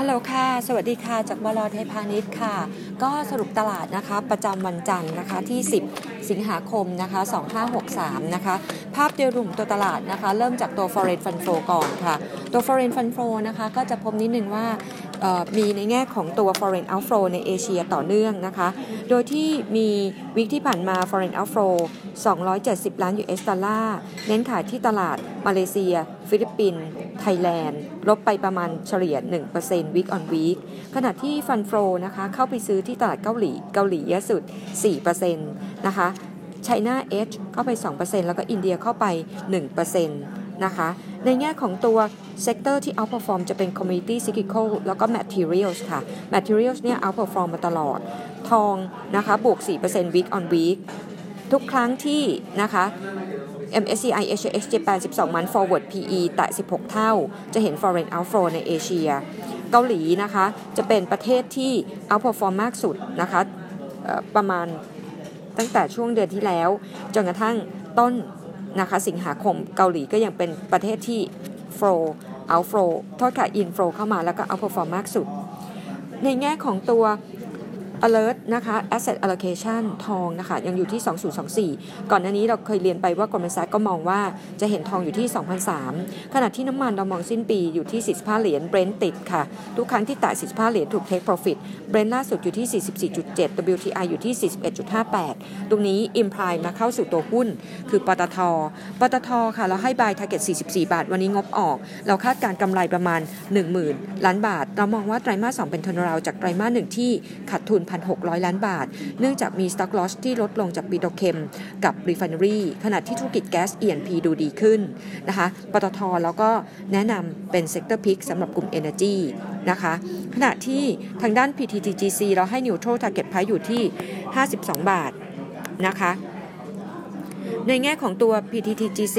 ฮัลโหลค่ะ สวัสดีค่ะ จากบลไทยพาณิชย์ค่ะ ก็สรุปตลาดนะคะ ประจำวันจันทร์นะคะที่ 10 สิงหาคมนะคะ2563นะคะภาพโดยรวมตัวตลาดนะคะเริ่มจากตัว Foreign Fund Flow ก่อนค่ะ ตัว Foreign Fund Flow นะคะก็จะพบนิดนึงว่ามีในแง่ของตัว foreign outflow ในเอเชียต่อเนื่องนะคะ โดยที่มีวิกที่ผ่านมา foreign outflow 270 ล้าน US ดอลลาร์ เน้นขายที่ตลาด มาเลเซีย ฟิลิปปินส์ ไทยแลนด์ ลบไปประมาณเฉลี่ย 1% week on week ขณะที่ fund flow นะคะเข้าไปซื้อที่ตลาดเกาหลี เกาหลีเยอะสุด 4%นะคะ China H เข้าไป 2%แล้วก็อินเดียเข้าไป 1%นะคะ ในแง่ของตัว sector ที่ outperform จะเป็น commodity cyclical แล้วก็ materials ค่ะ materials เนี่ย outperform มาตลอด ทองนะคะบวก 4% week on week ทุกครั้งที่นะคะ MSCI HX Japan 12 มัน forward PE แตะ 16 เท่า จะเห็น foreign outflow ในเอเชีย เกาหลีนะคะ จะเป็นประเทศที่ outperform มากสุดนะคะประมาณ ตั้งแต่ช่วงเดือนที่แล้วจนกระทั่งต้นนะคะสิงหาคมเกาหลีก็ยังเป็นประเทศที่ flow out flow โทษค่ะ in flow เข้ามาแล้วก็ out perform มากสุด ในแง่ของตัว alert นะคะ asset allocation ทองนะคะยังอยู่ที่ 2024 ก่อนหน้านี้เราเคยเรียนไปว่ากรมสรรก็มองว่าจะเห็นทองอยู่ที่ 2003 ขณะที่น้ำมันเรามองสิ้นปีอยู่ที่ 45 เหรียญ Brent ติดค่ะ ทุกครั้งที่แตะ45 เหรียญถูก take profit Brent ล่าสุดอยู่ที่ 44.7 WTI อยู่ที่ 41.58 ตรงนี้ imply มาเข้าสู่ตัวหุ้น คือปตท ปตทค่ะเราให้ buy target 44 บาท วันนี้งบออก เราคาดการกำไรประมาณ 10,000 ล้านบาท เรามองว่าไตรมาส2เป็น turnaround จากไตรมาส1ที่ขาดทุน1,600 ล้านบาท เนื่องจากมี stock loss ที่ลดลงจาก petrochem กับ refinery ขณะที่ธุรกิจแก๊ส E&P ดูดีขึ้นนะคะปตทแล้วก็แนะนำเป็น sector pick สำหรับกลุ่ม energy นะคะขณะที่ทางด้าน PTTGC เราให้ neutral target price อยู่ที่ 52 บาทนะคะ ในแง่ของตัว PTTGC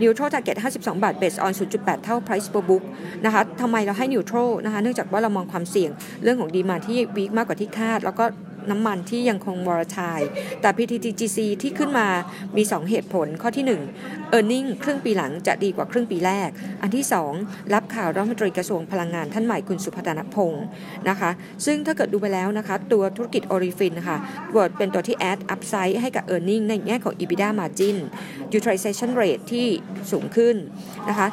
neutral target 52 บาท based on 0.8 เท่า price per book นะคะทำไมเราให้ neutral นะคะเนื่องจากว่าเรามองความเสี่ยงเรื่องของ demand ที่ weak มากกว่าที่คาด แล้วก็ น้ำมันที่ยังคงวอร์ชาย แต่ PTTGC ที่ขึ้นมามี 2 เหตุผลข้อที่ 1 e a r n i n g ครึ่งปีหลังจะดีกว่าครึ่งปีแรก อันที่ 2 รับข่าวรัฐมนตรีกระทรวงพลังงานท่านใหม่คุณสุพัฒนพงษ์นะคะ ซึ่งถ้าเกิดดูไปแล้วนะคะ ตัวธุรกิจ olefin นะคะตัวเป็นตัวที่ add upside ให้กับ e a r n i n g ในแง่ของ EBITDA margin utilization rate ที่สูงขึ้นนะคะ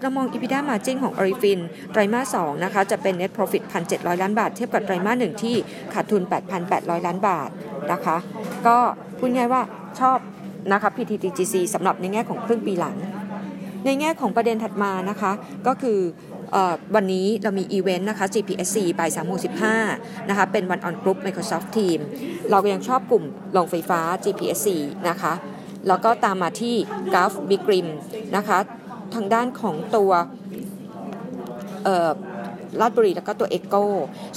เรามอง EBITDA margin ของ olefin ไตรมาส2นะคะ จะเป็น net profit 1,700 ล้านบาท เทียบกับไตรมาส1ที่ขาดทุน8,800 ล้านบาทนะคะ ก็พูดง่ายว่าชอบนะคะ PTTGC สำหรับในแง่ของครึ่งปีหลัง ในแง่ของประเด็นถัดมานะคะ ก็คือวันนี้เรามีอีเวนต์นะคะ GPSC บ่าย3โมง15นะคะ เป็น one on group Microsoft Team เราก็ยังชอบกลุ่มลงไฟฟ้า GPSC นะคะ แล้วก็ตามมาที่ Gulf Big Rim นะคะ ทางด้านของตัว ลาดบุรีแล้วก็ตัวเอโก้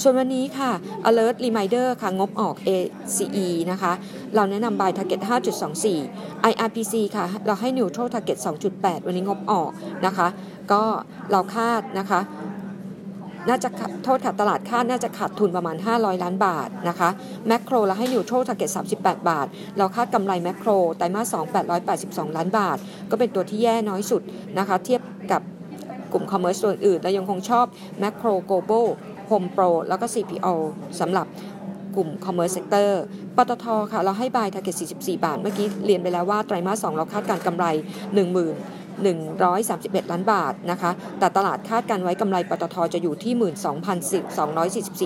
ส่วนวันนี้ค่ะ alert reminder ค่ะ งบออก ACE นะคะ เราแนะนำ buy target 5.24 IRPC ค่ะ เราให้ neutral target 2.8 วันนี้งบออกนะคะ ก็เราคาดนะคะน่าจะโทษค่ะตลาดคาดน่าจะขาดทุนประมาณ 500 ล้านบาทนะคะแมคโครเราให้ neutral target 38 บาท เราคาดกำไรแมคโครไตรมาส2 882 ล้านบาท ก็เป็นตัวที่แย่น้อยสุดนะคะ เทียบกับ กลุ่ม commerce ตัวอื่นเรายังคงชอบแมคโครโกลบอลโฮมโปรแล้วก็ CPALL สำหรับกลุ่ม commerce sector ปตทค่ะเราให้ buy target 44 บาท เมื่อกี้เรียนไปแล้วว่า ไตรมาส 2 เราคาดการกำไร10,000 131 ล้านบาทนะคะ แต่ตลาดคาดการณ์ไว้กำไรปตทจะอยู่ที่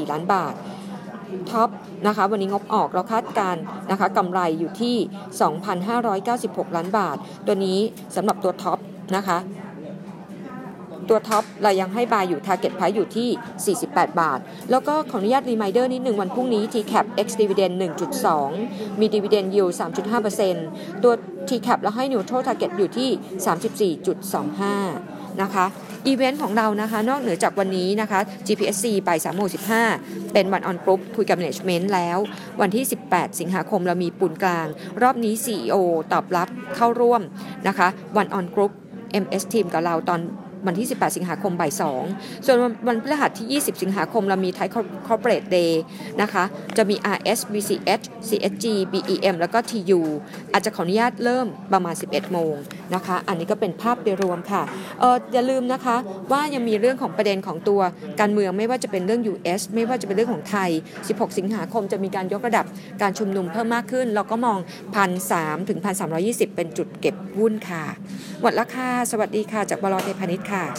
12,244 ล้านบาท TOP นะคะวันนี้งบออกเราคาดการณ์นะคะกำไรอยู่ที่ 2,596 ล้านบาท ตัวนี้สำหรับตัว TOP นะคะ ตัว TOP เรายังให้ Buy อยู่ Target Price อยู่ที่ 48 บาท แล้วก็ขออนุญาต reminder นิดหนึ่งวันพรุ่งนี้ TCAP X Dividend 1.2 มี Dividend Yield 3.5%ตัว TCAP เราให้ Neutral Target อยู่ที่ 34.25 นะคะอีเวนต์ของเรานะคะ นอกเหนือจากวันนี้นะคะ GPSC บ่าย3โมง15 เป็น one on group คุยกับ Management แล้ว วันที่ 18 สิงหาคมเรามีปูนกลาง รอบนี้ CEO ตอบรับเข้าร่วมนะคะ one on group MS Team กับเราตอน วันที่ 18 สิงหาคมบ่าย2ส่วนวันพฤหัสที่ 20 สิงหาคมเรามี Thai Corporate Day นะคะ จะมี RS BCH CSG BEM แล้วก็ TU อาจจะขออนุญาตเริ่มประมาณ 11 โมงนะคะ อันนี้ก็เป็นภาพโดยรวมค่ะเอออย่าลืมนะคะว่ายังมีเรื่องของประเด็นของตัวการเมืองไม่ว่าจะเป็นเรื่อง US ไม่ว่าจะเป็นเรื่องของไทย 16 สิงหาคมจะมีการยกระดับการชุมนุมเพิ่มมากขึ้น เราก็มอง 1,300ถึง 1,320 เป็นจุดเก็บหุ้นค่ะ หมดล้วค่ะ สวัสดีค่ะ จากบลเทพานิชย์ค่ะ